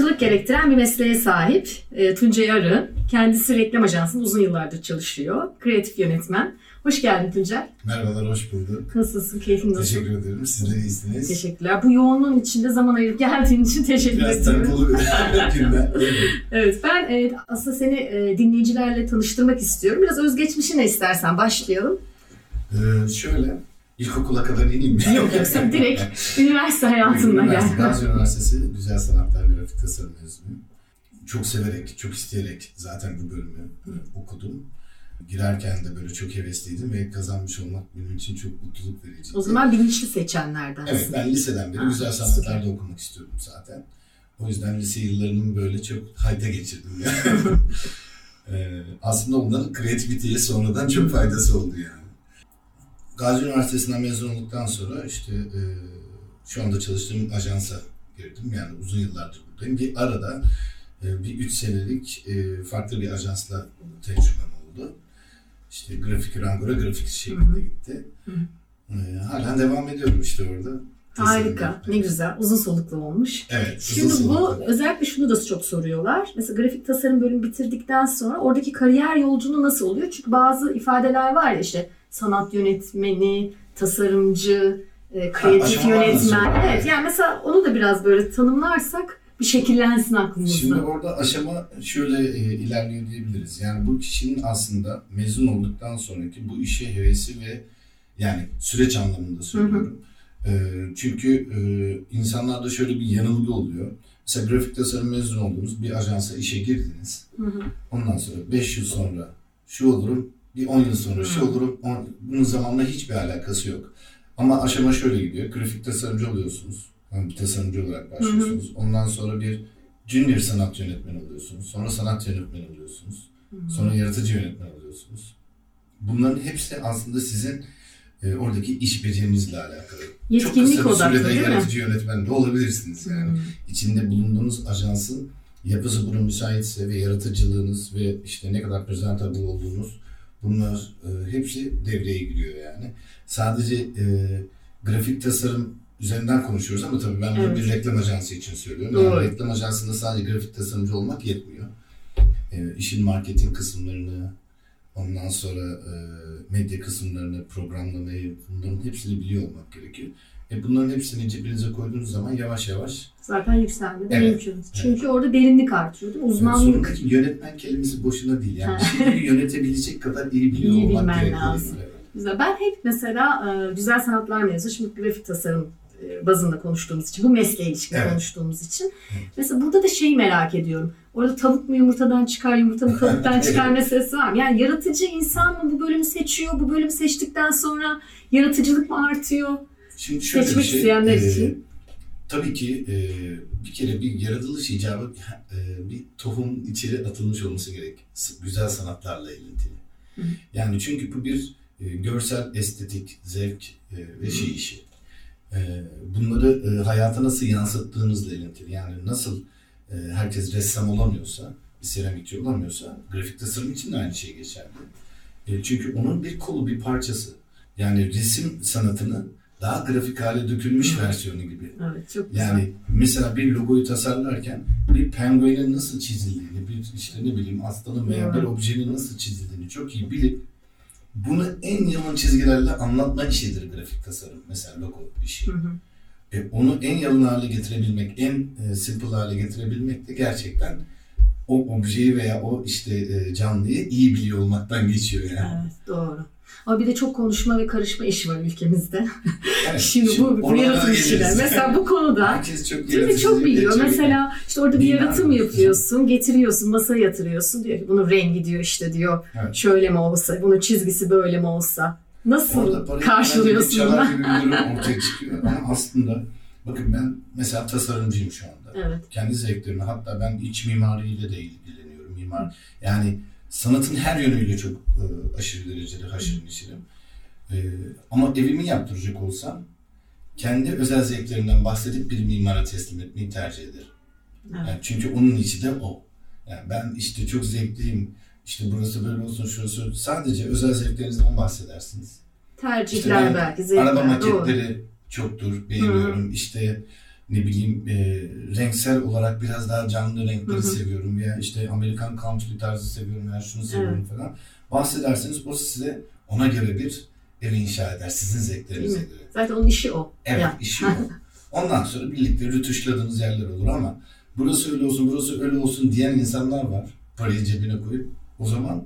Yaratıcılık gerektiren bir mesleğe sahip e, Tuncay Arı. Kendisi reklam ajansında uzun yıllardır çalışıyor. Kreatif yönetmen. Hoş geldin Tuncay. Merhabalar, hoş bulduk. Nasılsın, keyfin nasıl? Teşekkür ederim. Siz de iyisiniz. Teşekkürler. Bu yoğunluğun içinde zaman ayırıp geldiğin için teşekkür Biraz ederim. tempolu günler. Evet, ben e, aslında seni e, dinleyicilerle tanıştırmak istiyorum. Biraz özgeçmişine istersen başlayalım. Ee, şöyle, ilkokula kadar ineyim mi? Yok yok, sen direkt üniversite Üniversite, gel. Gazi Üniversitesi Güzel Sanatlar Grafik Tasarım mezunuyum. Çok severek, çok isteyerek zaten bu bölümü okudum. Girerken de böyle çok hevesliydim ve kazanmış olmak benim için çok mutluluk vericiydi. O zaman bilinçli seçenlerdensin. Evet, ben liseden beri Ha, güzel sanatlarda okumak istiyordum zaten. O yüzden lise yıllarımı böyle çok hayta geçirdim yani. Ee, aslında onların kreativiteye sonradan çok faydası oldu yani. Gazi Üniversitesi'nden mezun olduktan sonra işte e, şu anda çalıştığım ajansa girdim. Yani uzun yıllardır buradayım. Bir arada e, bir üç senelik e, farklı bir ajansla tecrübem oldu. İşte grafik rangora grafik şeklinde gitti. Hı E, halen devam ediyorum işte orada. Harika, ne güzel. Uzun soluklu olmuş. Evet. Şimdi uzun bu soluklu. özellikle şunu da çok soruyorlar. Mesela grafik tasarım bölümü bitirdikten sonra oradaki kariyer yolculuğu nasıl oluyor? Çünkü bazı ifadeler var ya işte sanat yönetmeni, tasarımcı, e, kreatif nasıl yönetmen. Evet yani mesela onu da biraz böyle tanımlarsak bir şekillensin aklımızda. Şimdi orada aşama şöyle e, ilerliyor diyebiliriz. Yani bu kişinin aslında mezun olduktan sonraki bu işe hevesi ve yani süreç anlamında söylüyorum. E, çünkü e, insanlarda şöyle bir yanılgı oluyor. Mesela grafik tasarım mezun oldunuz, bir ajansa işe girdiniz. Hı hı. Ondan sonra 5 yıl sonra şu olurum, bir 10 yıl sonra Hı. olurum. On- bunun zamanla hiçbir alakası yok. Ama aşama şöyle gidiyor. Grafik tasarımcı oluyorsunuz. Yani bir tasarımcı olarak başlıyorsunuz. Ondan sonra bir junior sanat yönetmeni oluyorsunuz. Sonra sanat yönetmeni oluyorsunuz. Sonra yaratıcı yönetmen oluyorsunuz. Bunların hepsi aslında sizin e, oradaki iş becerinizle alakalı. Yetkinlik Çok kısa bir odaklı sürede yaratıcı yönetmen de olabilirsiniz yani Hı. içinde bulunduğunuz ajansın yapısı buna müsaitse ve yaratıcılığınız ve işte ne kadar presentable olduğunuz bunlar e, hepsi devreye giriyor yani. Sadece e, grafik tasarım üzerinden konuşuyoruz ama tabii ben bunu Evet. bir reklam ajansı için söylüyorum. Doğru. Yani reklam ajansında sadece grafik tasarımcı olmak yetmiyor. E, işin marketing kısımlarını, ondan sonra e, medya kısımlarını, programlamayı bunların hepsini biliyor olmak gerekiyor. E bunların hepsini cebinize koyduğunuz zaman yavaş yavaş Zaten yükselme Evet. mümkün. Çünkü orada derinlik artıyor değil mi? Uzmanlık. Sorun yönetmen kelimesi boşuna değil. Yani yönetebilecek kadar iyi biliyor İyi olmak bilmen gerekiyor. lazım. Güzel. Ben hep mesela e, güzel sanatlar mezunu, şimdi grafik tasarım e, bazında konuştuğumuz için, bu mesleğe ilişkin Evet. konuştuğumuz için. Evet. Mesela burada da şeyi merak ediyorum. Orada tavuk mu yumurtadan çıkar, yumurta mı tavuktan çıkar meselesi var mı? Yani yaratıcı insan mı bu bölümü seçiyor, bu bölümü seçtikten sonra yaratıcılık mı artıyor? Şimdi şöyle Seçmek bir şey, isteyenler e, için. Tabii ki e, bir kere bir yaratılış icabı e, bir tohum içeri atılmış olması gerek. Güzel sanatlarla ilintili. Hı. Yani çünkü bu bir e, görsel estetik, zevk e, ve şey işi. E, bunları e, hayata nasıl yansıttığınızla ilintili. Yani nasıl e, herkes ressam olamıyorsa, bir seramikçi olamıyorsa, grafik tasarım için de aynı şey geçerli. E, çünkü onun bir kolu, bir parçası. Yani resim sanatını daha grafik hale dökülmüş Hı. versiyonu gibi. Evet çok güzel. Yani mesela bir logoyu tasarlarken bir penguenin nasıl çizildiğini, bir işte ne bileyim aslanın veya bir Hı. objenin nasıl çizildiğini çok iyi bilip bunu en yalın çizgilerle anlatma işidir grafik tasarım. Mesela logo işi. Hı hı. E, onu en yalın hale getirebilmek, en e, simple hale getirebilmek de gerçekten o objeyi veya o işte e, canlıyı iyi biliyor olmaktan geçiyor yani. Evet doğru. Ama bir de çok konuşma ve karışma işi var ülkemizde. Evet, Şimdi, bu, bu geliriz. Mesela bu konuda Herkes çok Değil mi? Çok biliyor. çok- Mesela işte orada bir yaratım yapıyorsun, getiriyorsun, masaya yatırıyorsun. Diyor ki bunun rengi diyor işte diyor Evet. şöyle mi olsa, bunun çizgisi böyle mi olsa. Nasıl karşılıyorsun bunu? ortaya çıkıyor. Ama aslında bakın ben mesela tasarımcıyım şu anda. Evet. Kendi zevklerimi hatta ben iç mimariyle de ilgileniyorum. Mimar yani sanatın her yönüyle çok e, aşırı derecede haşır neşirim. E, ama evimi yaptıracak olsam kendi özel zevklerinden bahsedip bir mimara teslim etmeyi tercih ederim. evet. Yani çünkü onun içi de o. Yani ben işte çok zevkliyim. İşte burası böyle olsun, şurası sadece özel zevklerinizden bahsedersiniz. Tercihler İşte belki, zevkler. Araba doğru. maketleri çoktur, beğeniyorum. İşte ne bileyim e, renksel olarak biraz daha canlı renkleri Hı hı. seviyorum veya işte Amerikan country tarzı seviyorum veya şunu seviyorum falan. Bahsederseniz o size ona göre bir ev inşa eder sizin zevklerinize göre. Zaten onun işi o. Evet Yani. işi o. Ondan sonra birlikte rütuşladığınız yerler olur ama burası öyle olsun burası öyle olsun diyen insanlar var. Parayı cebine koyup o zaman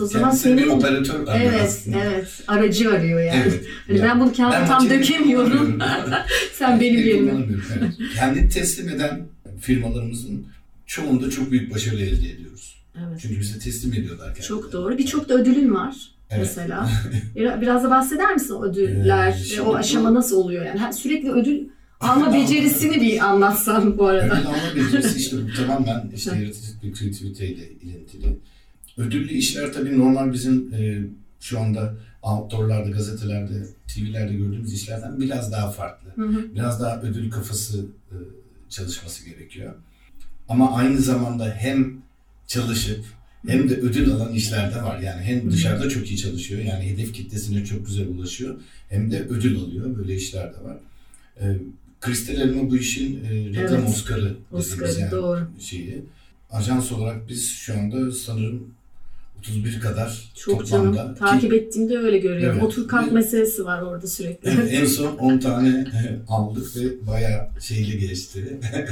O zaman kendisine bir senin- operatör arıyor Evet, aslında. evet. Aracı arıyor yani. Evet. Hani Yani ben bunu kağıtta ben tam dökemiyorum. Sen benim Makineyi yerime. evet. Kendi teslim eden firmalarımızın çoğunda çok büyük başarı elde ediyoruz. Evet. Çünkü bize teslim ediyorlar kendileri. Çok doğru. Birçok da ödülün var Evet. mesela. Bir- Biraz da bahseder misin o ödüller? Ee, o aşama bu- nasıl oluyor yani? Sürekli ödül alma becerisini bir anlatsan bu arada. Ödül alma becerisi işte bu tamamen işte yaratıcılık ve kreativiteyle ilintili. Ödüllü işler tabii normal bizim e, şu anda outdoorlarda, gazetelerde, TV'lerde gördüğümüz işlerden biraz daha farklı. Hı hı. Biraz daha ödül kafası e, çalışması gerekiyor. Ama aynı zamanda hem çalışıp hem de ödül alan işler de var. Yani hem dışarıda çok iyi çalışıyor. Yani hedef kitlesine çok güzel ulaşıyor. Hem de ödül alıyor. Böyle işler de var. E, Elma bu işin e, reklam Evet. Oscar'ı Oscar'ı, yani doğru. şeyi. Ajans olarak biz şu anda sanırım 31 kadar Çok toplamda. canım. Ki- Takip ettiğimde öyle görüyorum. Evet. Otur kalk meselesi var orada sürekli. en son 10 tane aldık ve bayağı şeyli geçti.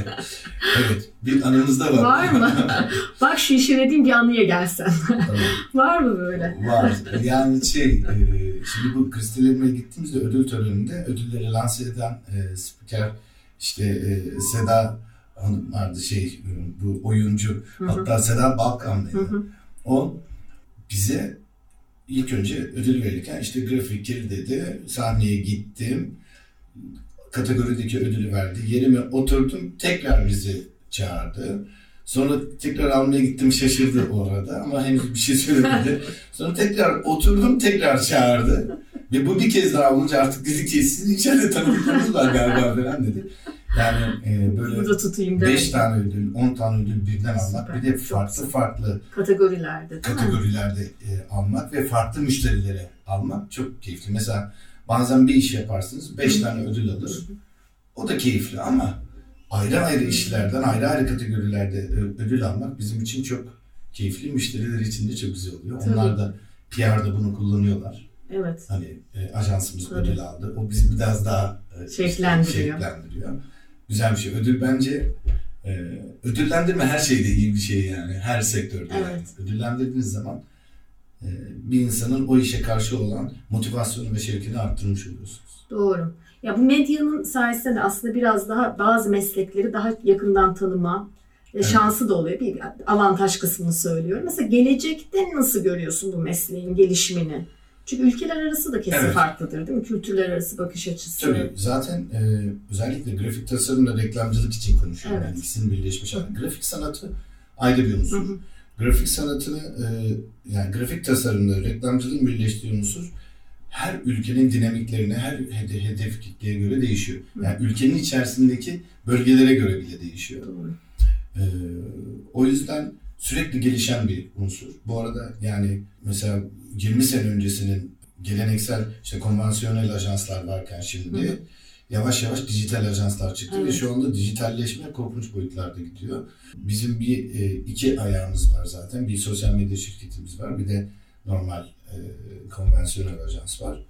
evet. Bir anımız da var. Var mı? Bak şu işe bir anıya gelsen. Tamam. var mı böyle? Var. Yani şey, e, şimdi bu Kristal Elma'ya gittiğimizde ödül töreninde ödülleri lanse eden e, spiker işte e, Seda Hanım vardı şey bu oyuncu Hı hı. hatta Seda Balkan'dı. Hı hı. O bize ilk önce ödül verirken işte grafikir dedi. Sahneye gittim. Kategorideki ödülü verdi. Yerime oturdum. Tekrar bizi çağırdı. Sonra tekrar almaya gittim şaşırdı orada ama henüz bir şey söylemedi. Sonra tekrar oturdum tekrar çağırdı. Ve bu bir kez daha olunca artık dedi ki sizin içeride tanıdıklarınız var galiba falan dedi. Yani e, böyle Burada tutayım demek. 5 tane ödül, 10 tane ödül birden almak. Süper, Bir de çok farklı güzel. farklı Kategorilerde kategorilerde e, almak ve farklı müşterilere almak çok keyifli. Mesela bazen bir iş yaparsınız, 5 Hı. tane ödül alır. O da keyifli ama ayrı ayrı işlerden, ayrı ayrı kategorilerde ö- ödül almak bizim için çok keyifli. Müşteriler için de çok güzel oluyor. Tabii. Onlar da PR'da bunu kullanıyorlar. Evet. Hani e, ajansımız Tabii. ödül aldı. O bizi biraz daha e, Şevklendiriyor. şevklendiriyor. Güzel bir şey. Ödül bence e, ödüllendirme her şeyde iyi bir şey yani. Her sektörde. yani. Evet. Ödüllendirdiğiniz zaman e, bir insanın o işe karşı olan motivasyonu ve şevkini arttırmış oluyorsunuz. Doğru. Ya bu medyanın sayesinde de aslında biraz daha bazı meslekleri daha yakından tanıma e, Evet. şansı da oluyor. Bir avantaj kısmını söylüyorum. Mesela gelecekte nasıl görüyorsun bu mesleğin gelişimini? Çünkü ülkeler arası da kesin Evet. farklıdır değil mi? Kültürler arası bakış açısı. Tabii zaten e, özellikle grafik tasarımla reklamcılık için konuşuyorum. Evet. Yani ikisinin birleşmiş hali. Grafik sanatı ayrı bir Hı unsur. hı. Grafik sanatını e, yani grafik tasarımla reklamcılığın birleştiği unsur her ülkenin dinamiklerine, her hede- hedef kitleye göre değişiyor. Yani ülkenin içerisindeki bölgelere göre bile değişiyor. Doğru. Ee, o yüzden sürekli gelişen bir unsur. Bu arada yani mesela 20 sene öncesinin geleneksel işte konvansiyonel ajanslar varken şimdi Hı yavaş yavaş dijital ajanslar çıktı ve Evet. şu anda dijitalleşme korkunç boyutlarda gidiyor. Bizim bir e, iki ayağımız var zaten. Bir sosyal medya şirketimiz var. Bir de normal e, konvansiyonel ajans var.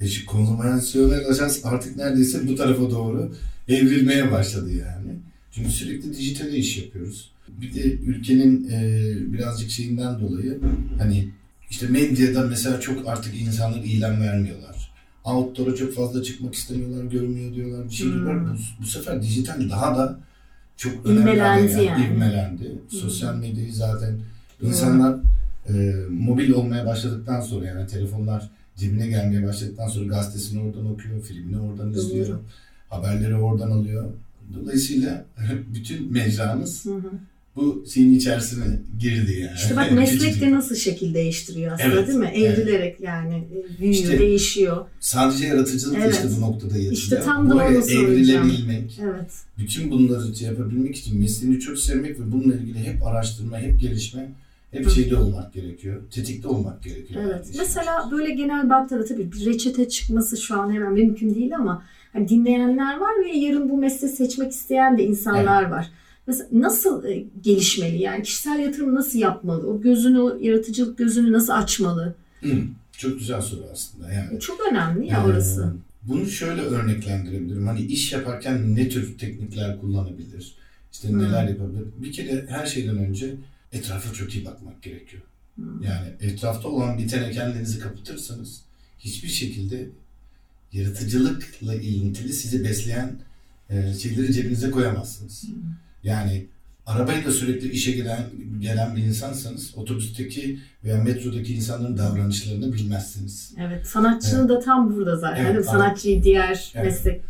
E, şu konvansiyonel ajans artık neredeyse bu tarafa doğru evrilmeye başladı yani. Çünkü sürekli dijitale iş yapıyoruz. Bir de ülkenin e, birazcık şeyinden dolayı hani işte medyada mesela çok artık insanlar ilan vermiyorlar. Outdoor'a çok fazla çıkmak istemiyorlar, görmüyor diyorlar, bir şey Hmm. diyorlar. Bu, bu sefer dijital daha da çok önemli. İvmelendi hale yani. İvmelendi. Sosyal medyayı zaten insanlar e, mobil olmaya başladıktan sonra yani telefonlar cebine gelmeye başladıktan sonra gazetesini oradan okuyor, filmini oradan Doğru. izliyor, haberleri oradan alıyor. Dolayısıyla bütün mecramız Hı hı. Bu şeyin içerisine girdi yani. İşte bak meslek de nasıl şekil değiştiriyor aslında Evet, değil mi? evet. Evrilerek yani e, büyüyor, İşte- değişiyor. Sadece yaratıcılık Evet. işte bu noktada yatıyor. İşte tam da onu söyleyeceğim. evrilebilmek, Evet. bütün bunları şey yapabilmek için mesleğini çok sevmek ve bununla ilgili hep araştırma, hep gelişme, Hep şeyde olmak gerekiyor. Tetikte olmak gerekiyor. Evet. Yani Mesela böyle genel baktığında tabii bir reçete çıkması şu an hemen mümkün değil ama hani dinleyenler var ve yarın bu mesleği seçmek isteyen de insanlar var. Nasıl e, gelişmeli? Yani kişisel yatırım nasıl yapmalı? O gözünü, o yaratıcılık gözünü nasıl açmalı? Hı, çok güzel soru aslında. Yani E, Çok önemli ya Ee, orası. Bunu şöyle örneklendirebilirim. Hani iş yaparken ne tür teknikler kullanabilir? İşte Hmm. neler yapabilir? Bir kere her şeyden önce etrafa çok iyi bakmak gerekiyor. Hmm. Yani etrafta olan bitene kendinizi kapatırsanız hiçbir şekilde yaratıcılıkla ilintili sizi besleyen e, şeyleri cebinize koyamazsınız. Hmm. Yani arabayla sürekli işe gelen gelen bir insansanız otobüsteki veya metrodaki insanların davranışlarını bilmezsiniz. Evet. Sanatçının da tam burada zaten. Evet? Sanatçıyı diğer Evet. meslek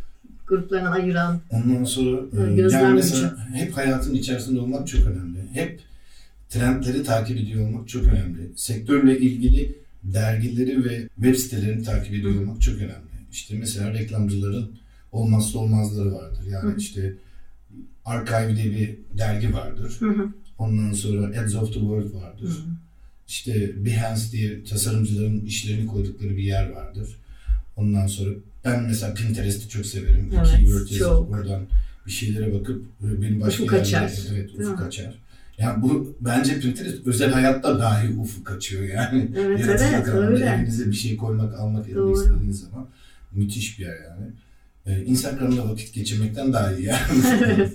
gruplarından ayıran. Ondan sonra e, Evet, gözlem yani mesela hep hayatın içerisinde olmak çok önemli. Hep trendleri takip ediyor olmak çok önemli. Sektörle ilgili dergileri ve web sitelerini takip ediyor olmak çok önemli. İşte mesela reklamcıların olmazsa olmazları vardır. Yani Hı. işte Archive diye bir dergi vardır. Hı hı. Ondan sonra Ads of the World vardır. Hı. İşte Behance diye tasarımcıların işlerini koydukları bir yer vardır. Ondan sonra ben mesela Pinterest'i çok severim. Evet, Keyword yazıp oradan bir şeylere bakıp e, benim başka Ufuk yerlere- açar. Evet ufuk mi? açar. Yani bu bence Pinterest özel hayatta dahi ufuk açıyor yani. Evet Yaratıcılık evet öyle. Evinize bir şey koymak, almak, Doğru. istediğiniz zaman müthiş bir yer yani. Ee, Instagram'da vakit geçirmekten daha iyi yani. Evet.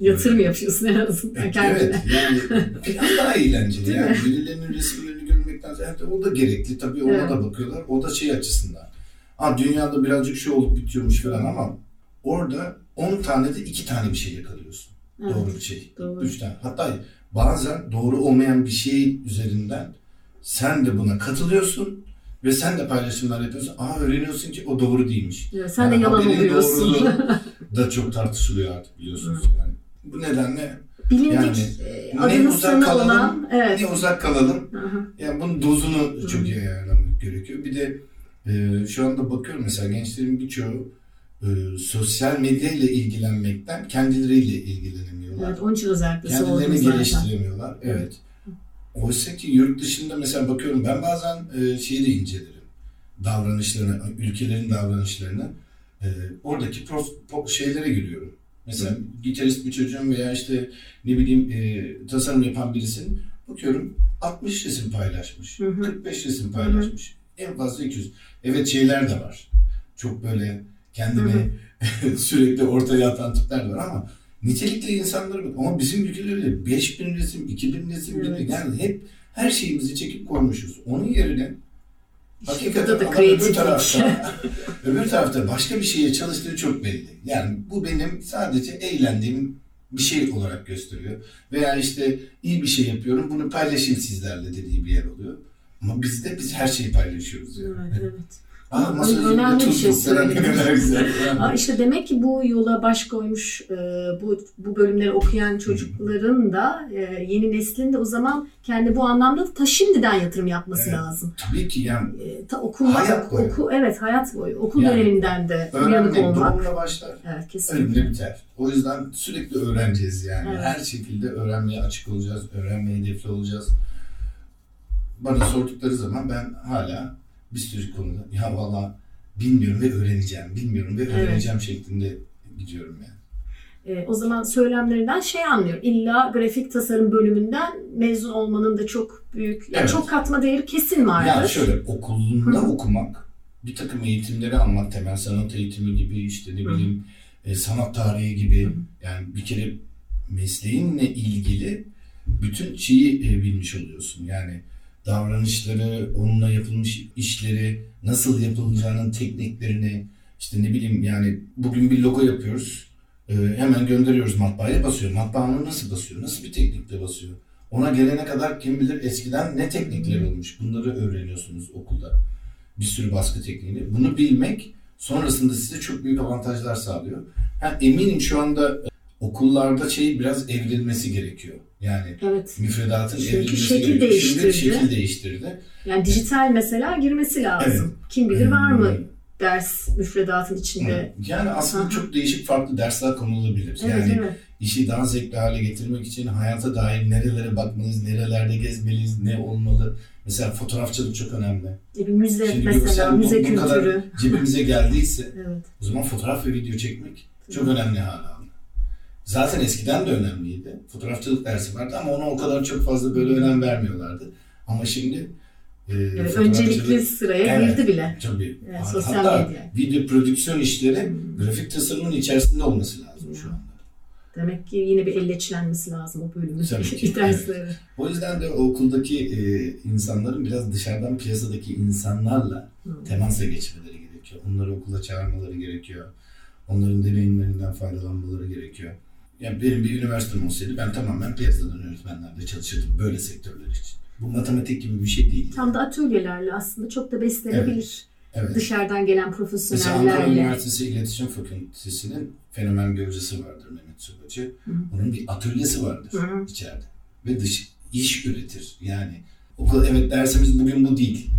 Yatırım yapıyorsun en azından kendine. Evet yani plan daha eğlenceli. Değil yani mi? birilerinin resimlerini görmekten zaten o da gerekli. Tabii ona Evet. da bakıyorlar. O da şey açısından. Ha dünyada birazcık şey olup bitiyormuş falan ama orada 10 tane de 2 tane bir şey yakalıyorsun. Evet, Doğru bir şey. doğru. 3 tane. Hatta bazen doğru olmayan bir şey üzerinden sen de buna katılıyorsun ve sen de paylaşımlar yapıyorsun. Aa öğreniyorsun ki o doğru değilmiş. Evet, sen de Yani yalan haberin oluyorsun. da çok tartışılıyor artık biliyorsunuz yani. Bu nedenle Bilindik Yani e, ne uzak kalalım, olan evet. ne uzak kalalım. Hı hı. Yani bunun dozunu çok iyi ayarlamak gerekiyor. Bir de e, şu anda bakıyorum mesela gençlerin birçoğu e, sosyal medya ile ilgilenmekten kendileriyle ilgilenemiyorlar. Evet, onun için özellikle Kendilerini zaten. geliştiremiyorlar. Evet. Oysa ki yurt dışında mesela bakıyorum ben bazen e, şeyi de incelerim. Davranışlarını, ülkelerin davranışlarını. E, oradaki prof, po- şeylere giriyorum. Mesela gitarist bir çocuğun veya işte ne bileyim e, tasarım yapan birisinin bakıyorum 60 resim paylaşmış. Hı hı. 45 resim paylaşmış. En fazla 200. Evet şeyler de var. Çok böyle kendini sürekli ortaya atan tipler de var ama nitelikli insanlar. Ama bizim ülkelerde 5000 resim, 2000 resim Evet. yani hep her şeyimizi çekip koymuşuz. Onun yerine İşte hakikaten da öbür tarafta, öbür tarafta başka bir şeye çalıştığı çok belli. Yani bu benim sadece eğlendiğim bir şey olarak gösteriyor. Veya işte iyi bir şey yapıyorum bunu paylaşayım sizlerle dediği bir yer oluyor. Ama bizde biz her şeyi paylaşıyoruz. Yani. Evet, evet. Aa, üzerinde önemli bir şey söyledin. işte demek ki bu yola baş koymuş e, bu bu bölümleri okuyan çocukların da e, yeni neslin de o zaman kendi bu anlamda da ta şimdiden yatırım yapması Evet. lazım. Tabii ki yani E, ta okuma, Hayat boyu. oku, evet hayat boyu. Okul Yani döneminden de uyanık öğrenmek olmak. doğumla başlar. Evet kesinlikle. Ölümle biter. O yüzden sürekli öğreneceğiz yani. Evet. Her şekilde öğrenmeye açık olacağız. Öğrenmeye hedefli olacağız. Bana sordukları zaman ben hala bir sürü konuda ya valla bilmiyorum ve öğreneceğim. Bilmiyorum ve Evet. öğreneceğim şeklinde gidiyorum yani. E, o zaman söylemlerinden şey anlıyorum. İlla grafik tasarım bölümünden mezun olmanın da çok büyük, yani Evet. çok katma değeri kesin vardır. Yani şöyle okulunda Hı. okumak, bir takım eğitimleri almak, temel sanat eğitimi gibi işte ne Hı. bileyim e, sanat tarihi gibi Hı. yani bir kere mesleğinle ilgili bütün şeyi e, bilmiş oluyorsun. Yani davranışları, onunla yapılmış işleri, nasıl yapılacağının tekniklerini, işte ne bileyim yani bugün bir logo yapıyoruz. e, hemen gönderiyoruz matbaaya basıyor. Matbaa onu nasıl basıyor? Nasıl bir teknikle basıyor? Ona gelene kadar kim bilir eskiden ne teknikler olmuş. Bunları öğreniyorsunuz okulda. Bir sürü baskı tekniğini. Bunu bilmek sonrasında size çok büyük avantajlar sağlıyor. Ha, eminim şu anda e, okullarda şey biraz evrilmesi gerekiyor. Yani Evet. müfredatın Çünkü evrilmesi şekil gerekiyor. değiştirdi. Şimdi şekil değiştirdi. Yani dijital mesela girmesi lazım. Kim bilir var mı ders müfredatın içinde? Yani aslında Aha. çok değişik farklı dersler konulabilir. Evet, yani evet. işi daha zevkli hale getirmek için hayata dair nerelere bakmalıyız, nerelerde gezmeliyiz, ne olmalı. Mesela fotoğrafçılık çok önemli. E bir müze Şimdi mesela, bu- müze bu kültürü. kadar cebimize geldiyse Evet. o zaman fotoğraf ve video çekmek çok önemli hale aldı. Zaten eskiden de önemliydi. Fotoğrafçılık dersi vardı ama ona o kadar çok fazla böyle önem vermiyorlardı. Ama şimdi e, Evet, öncelikli sıraya Evet. girdi bile. Tabii. Evet, Hatta sosyal medya. video prodüksiyon işleri grafik tasarımın içerisinde olması lazım şu anda. Demek ki yine bir elleçlenmesi lazım o bölümün dersleri. O yüzden de okuldaki e, insanların biraz dışarıdan piyasadaki insanlarla Hı. temasa geçmeleri gerekiyor. Onları okula çağırmaları gerekiyor. Onların deneyimlerinden faydalanmaları gerekiyor. Yani benim bir üniversitem olsaydı ben tamamen piyasadan öğretmenlerde çalışırdım böyle sektörler için. Bu matematik gibi bir şey değil. Tam da atölyelerle aslında çok da beslenebilir. Evet. Dışarıdan gelen Mesela Ankara profesyonellerle. Üniversitesi İletişim Fakültesi'nin fenomen gözcüsü vardır Mehmet Subacı. Hı. Onun bir atölyesi vardır Hı. içeride. Ve dış, iş üretir. Yani okul evet dersimiz bugün bu değil.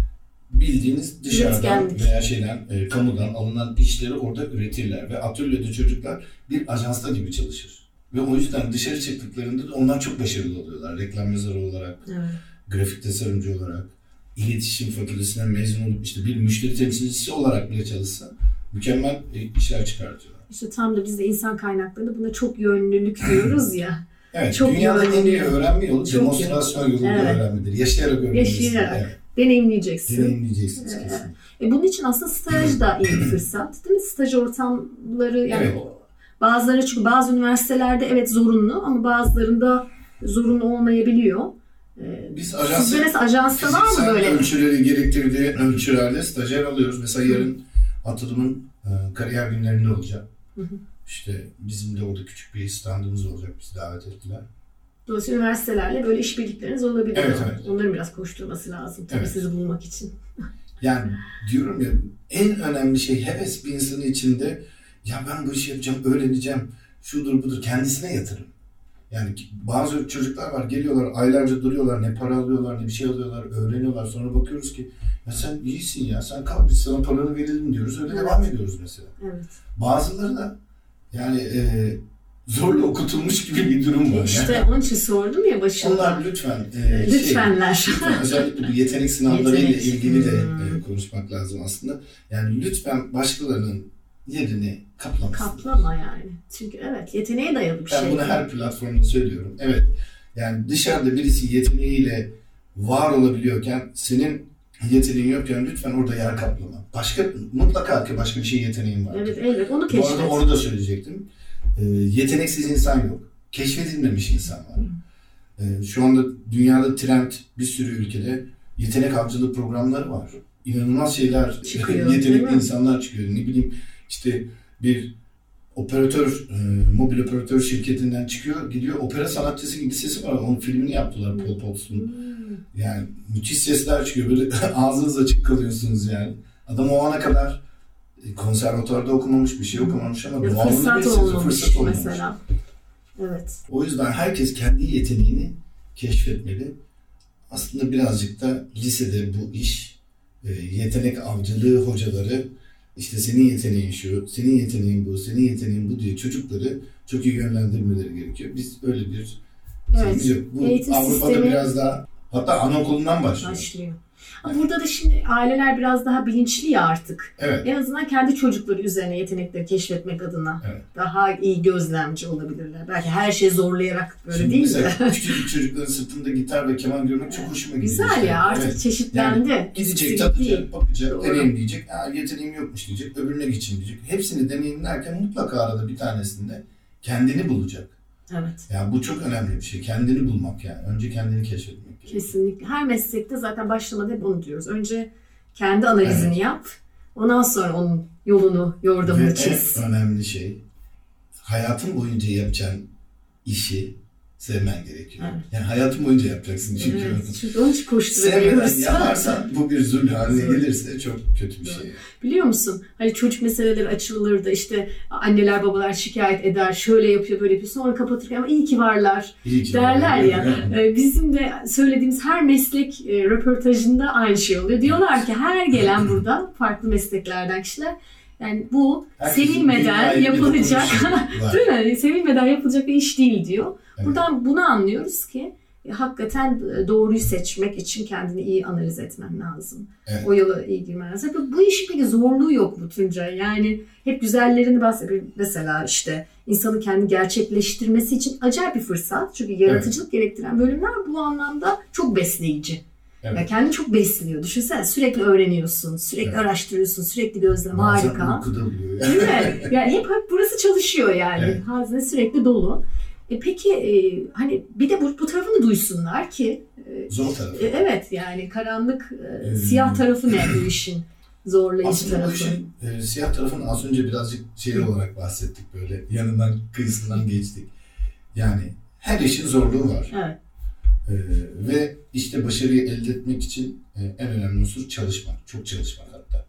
Bildiğiniz dışarıdan Üretkenlik. veya şeyden, e, kamudan alınan işleri orada üretirler. Ve atölyede çocuklar bir ajansta gibi çalışır. Ve o yüzden dışarı çıktıklarında da onlar çok başarılı oluyorlar. Reklam yazarı olarak, Evet. grafik tasarımcı olarak, iletişim fakültesinden mezun olup işte bir müşteri temsilcisi olarak bile çalışsa mükemmel e, işler çıkartıyorlar. İşte tam da biz de insan kaynaklarında buna çok yönlülük diyoruz ya. Evet, Çok dünyanın en iyi yönlü. öğrenme yolu Çok demonstrasyon yoluyla Evet. öğrenmedir. Yaşayarak öğrenmelisin. Yaşayarak. Evet, Deneyimleyeceksin. deneyimleyeceksiniz Evet. kesin. E bunun için aslında staj da iyi bir fırsat değil mi? Staj ortamları yani Evet. Bazıları çünkü bazı üniversitelerde evet zorunlu ama bazılarında zorunlu olmayabiliyor. E, Biz Sizde ajansı mesela ajansta var mı böyle? ölçüleri gerektirdiği ölçülerle stajyer alıyoruz. Mesela yarın atılımın e, kariyer günlerinde olacak. Hı hı. İşte bizim de orada küçük bir standımız olacak. Bizi davet ettiler. Dolayısıyla üniversitelerle böyle işbirlikleriniz olabiliyor. Evet, evet. Onların biraz koşturması lazım tabii Evet. sizi bulmak için. Yani diyorum ya en önemli şey heves bir insanın içinde ya ben bu işi yapacağım, öğreneceğim, şudur budur kendisine yatırım. Yani bazı çocuklar var geliyorlar aylarca duruyorlar ne para alıyorlar ne bir şey alıyorlar öğreniyorlar sonra bakıyoruz ki ya sen iyisin ya sen kal biz sana paranı verelim diyoruz öyle Evet. devam ediyoruz mesela. Evet. Bazıları da yani e, zorla okutulmuş gibi bir durum var. İşte yani. onun için sordum ya başında. Onlar lütfen e, şey, Lütfenler. Lütfen özellikle bu yetenek sınavlarıyla Yetenek. ilgili de Hmm. e, konuşmak lazım aslında. Yani lütfen başkalarının yerini kaplamasın. Kaplama yani. Çünkü evet yeteneğe dayalı bir Ben şey. bunu her platformda söylüyorum. Evet. Yani dışarıda birisi yeteneğiyle var olabiliyorken senin yeteneğin yokken lütfen orada yer kaplama. Başka mutlaka ki başka bir şey yeteneğin var. Evet elbet onu Bu keşfet. arada onu da söyleyecektim. E, yeteneksiz insan yok. Keşfedilmemiş insan var. E, şu anda dünyada trend bir sürü ülkede yetenek avcılığı programları var. İnanılmaz şeyler, Çıkıyor, yetenekli insanlar çıkıyor. Ne bileyim işte bir operatör, e, mobil operatör şirketinden çıkıyor, gidiyor opera sanatçısı gibi sesi var. Onun filmini yaptılar Paul Potts'un. Hmm. Yani müthiş sesler çıkıyor. Böyle ağzınız açık kalıyorsunuz yani. Adam o ana kadar e, konservatuvarda okumamış, bir şey okumamış ama Ya fırsat olmamış fırsat olmamış. mesela. Evet. O yüzden herkes kendi yeteneğini keşfetmeli. Aslında birazcık da lisede bu iş e, yetenek avcılığı hocaları işte senin yeteneğin şu, senin yeteneğin bu, senin yeteneğin bu diye çocukları çok iyi yönlendirmeleri gerekiyor. Biz öyle bir Evet. şeyimiz yok. Bu Eğitim Avrupa'da sistemi- biraz daha hatta anaokulundan başlıyor. Başlıyor. Ama burada da şimdi aileler biraz daha bilinçli ya artık. Evet. En azından kendi çocukları üzerine yetenekleri keşfetmek adına Evet. daha iyi gözlemci olabilirler. Belki her şeyi zorlayarak böyle Şimdi değil mesela de. küçücük çocukların sırtında gitar ve keman görmek çok hoşuma gidiyor. Güzel işte. ya artık Evet. çeşitlendi. Gidecek, Eskisi tadacak, bakacak, Doğru. deneyimleyecek. Ha, yeteneğim yokmuş diyecek, öbürüne geçeyim diyecek. Hepsini deneyimlerken mutlaka arada bir tanesinde kendini bulacak. Evet. Ya bu çok önemli bir şey. Kendini bulmak yani. Önce kendini keşfetmek. Kesinlikle. Her meslekte zaten başlamada hep onu diyoruz. Önce kendi analizini yap. Ondan sonra onun yolunu, Ve yordamını çiz. en önemli şey hayatın boyunca yapacağın işi sevmen gerekiyor. Evet. Yani hayatın boyunca yapacaksın çünkü. Evet, çünkü onun için Sevmeden koşturuyoruz. yaparsan bu bir zul haline gelirse çok kötü bir şey. Biliyor musun? Hani çocuk meseleleri açılır da işte anneler babalar şikayet eder. Şöyle yapıyor böyle yapıyor. Sonra kapatırken ama iyi ki varlar İyi ki derler ya. var. Ee, Bizim de söylediğimiz her meslek e, röportajında aynı şey oluyor. Diyorlar ki her gelen burada farklı mesleklerden kişiler Yani bu Herkesin sevilmeden yapılacak değil mi? Sevilmeden yapılacak bir iş değil diyor. Evet. Buradan bunu anlıyoruz ki e, hakikaten e, doğruyu seçmek için kendini iyi analiz etmen lazım. Evet. O yola iyi girmen lazım. Bu- Bu işin peki zorluğu yok mu Tuncay? Yani hep güzellerini bahsediyor. Mesela işte insanı kendi gerçekleştirmesi için acayip bir fırsat. Çünkü yaratıcılık gerektiren bölümler bu anlamda çok besleyici. Evet. Ya kendini çok besliyor. Düşünsene sürekli öğreniyorsun, sürekli Evet. araştırıyorsun, sürekli gözlem harika. ya. Değil mi? Yani hep, hep burası çalışıyor yani. Evet. Hazine sürekli dolu. E peki e, hani bir de bu, bu tarafını duysunlar ki e, Zor tarafı. e, evet yani karanlık e, Hmm. siyah tarafı ne bu işin zorlayıcı Aslında tarafı. işin e, siyah tarafını az önce birazcık şey olarak bahsettik böyle yanından kıyısından geçtik. Yani her işin zorluğu var. Evet. E, ve işte başarıyı elde etmek için e, en önemli unsur çalışmak. Çok çalışmak hatta.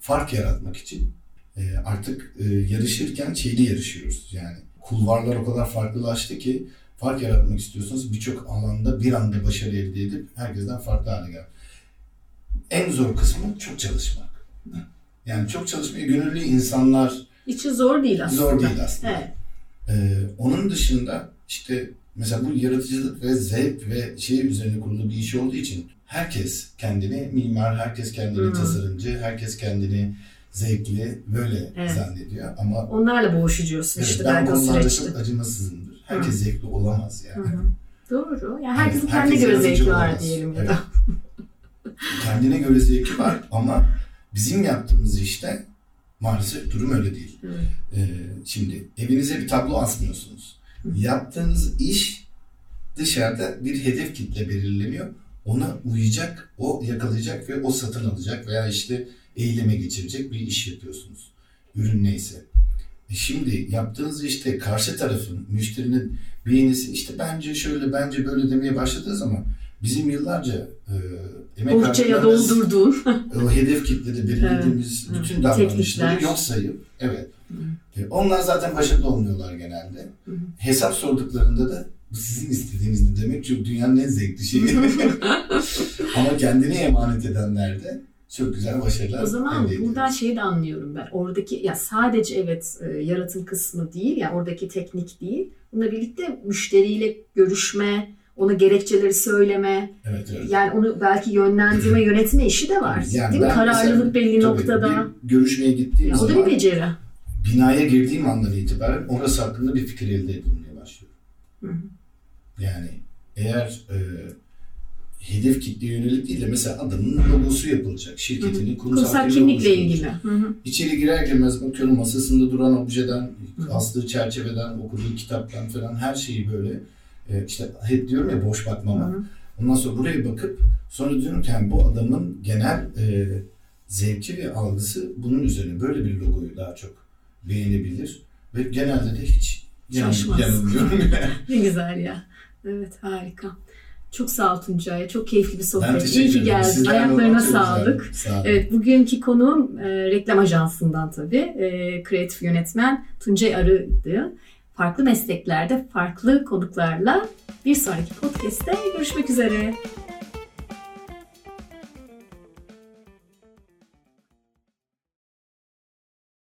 Fark yaratmak için e, artık e, yarışırken şeyli yarışıyoruz. Yani kulvarlar o kadar farklılaştı ki fark yaratmak istiyorsanız birçok alanda bir anda başarı elde edip herkesten farklı hale gel. En zor kısmı çok çalışmak. Yani çok çalışmayı gönüllü insanlar İçi zor değil aslında. zor değil aslında. Evet. Ee, onun dışında işte mesela bu yaratıcılık ve zevk ve şey üzerine kurulu bir iş olduğu için herkes kendini mimar, herkes kendini Hı. tasarımcı, herkes kendini zevkli böyle Evet. zannediyor ama Onlarla boğuşuyorsun evet, işte ben belki o süreçte. çok acımasızımdır. Herkes zevkli olamaz Hı yani. hı. Doğru. Yani herkesin Evet, kendine herkes göre zevki var olamaz. diyelim ya Evet. da. Kendine göre zevki var ama bizim yaptığımız işte maalesef durum öyle değil. Ee, şimdi evinize bir tablo asmıyorsunuz. Yaptığınız iş dışarıda bir hedef kitle belirleniyor. Ona uyacak, o yakalayacak ve o satın alacak veya işte eyleme geçirecek bir iş yapıyorsunuz. Ürün neyse. E şimdi yaptığınız işte karşı tarafın, müşterinin beğenisi işte bence şöyle, bence böyle demeye başladığı zaman bizim yıllarca e, emek doldurduğun. o hedef kitlede belirlediğimiz Evet, bütün davranışları Teknikler. yok sayıp evet. E, Onlar zaten başarılı olmuyorlar genelde. Hesap sorduklarında da bu sizin istediğiniz ne demek? Çünkü dünyanın en zevkli şeyi. Ama kendini emanet edenler de çok güzel başarılar O zaman elde buradan şeyi de anlıyorum ben. Oradaki ya sadece evet e, yaratım kısmı değil ya oradaki teknik değil. Bununla birlikte müşteriyle görüşme, ona gerekçeleri söyleme, Evet, evet. yani onu belki yönlendirme, yönetme işi de var. Yani değil mi? Kararlılık mesela- belli Tabii, noktada. Görüşmeye gittiğim Ya, o da zaman bir beceri. Binaya girdiğim andan itibaren orası hakkında bir fikir elde edilmeye başlıyor. Hı hı. Yani eğer e, hedef kitleye yönelik değil de mesela adamın logosu yapılacak. Şirketinin kurumsal, Kurumsal kimlikle ilgili. hı. İçeri girer girmez bakıyorum masasında duran objeden, Hı. astığı çerçeveden, okuduğu kitaptan falan her şeyi böyle e, işte hep diyorum ya boş bakmama. Hı hı. Ondan sonra buraya bakıp sonra diyorum ki yani bu adamın genel e, zevki ve algısı bunun üzerine böyle bir logoyu daha çok beğenebilir ve genelde de hiç Şaşmaz. yanılmıyorum. Ne güzel ya. Evet harika. Çok sağ ol Tuncay. Çok keyifli bir sohbet. İyi ki geldin. Sizlerle Ayaklarına sağlık. Sağ olun. Evet, bugünkü konuğum e, reklam ajansından tabii. E, kreatif yönetmen Tuncay Arı'ydı. Farklı mesleklerde farklı konuklarla bir sonraki podcast'te görüşmek üzere.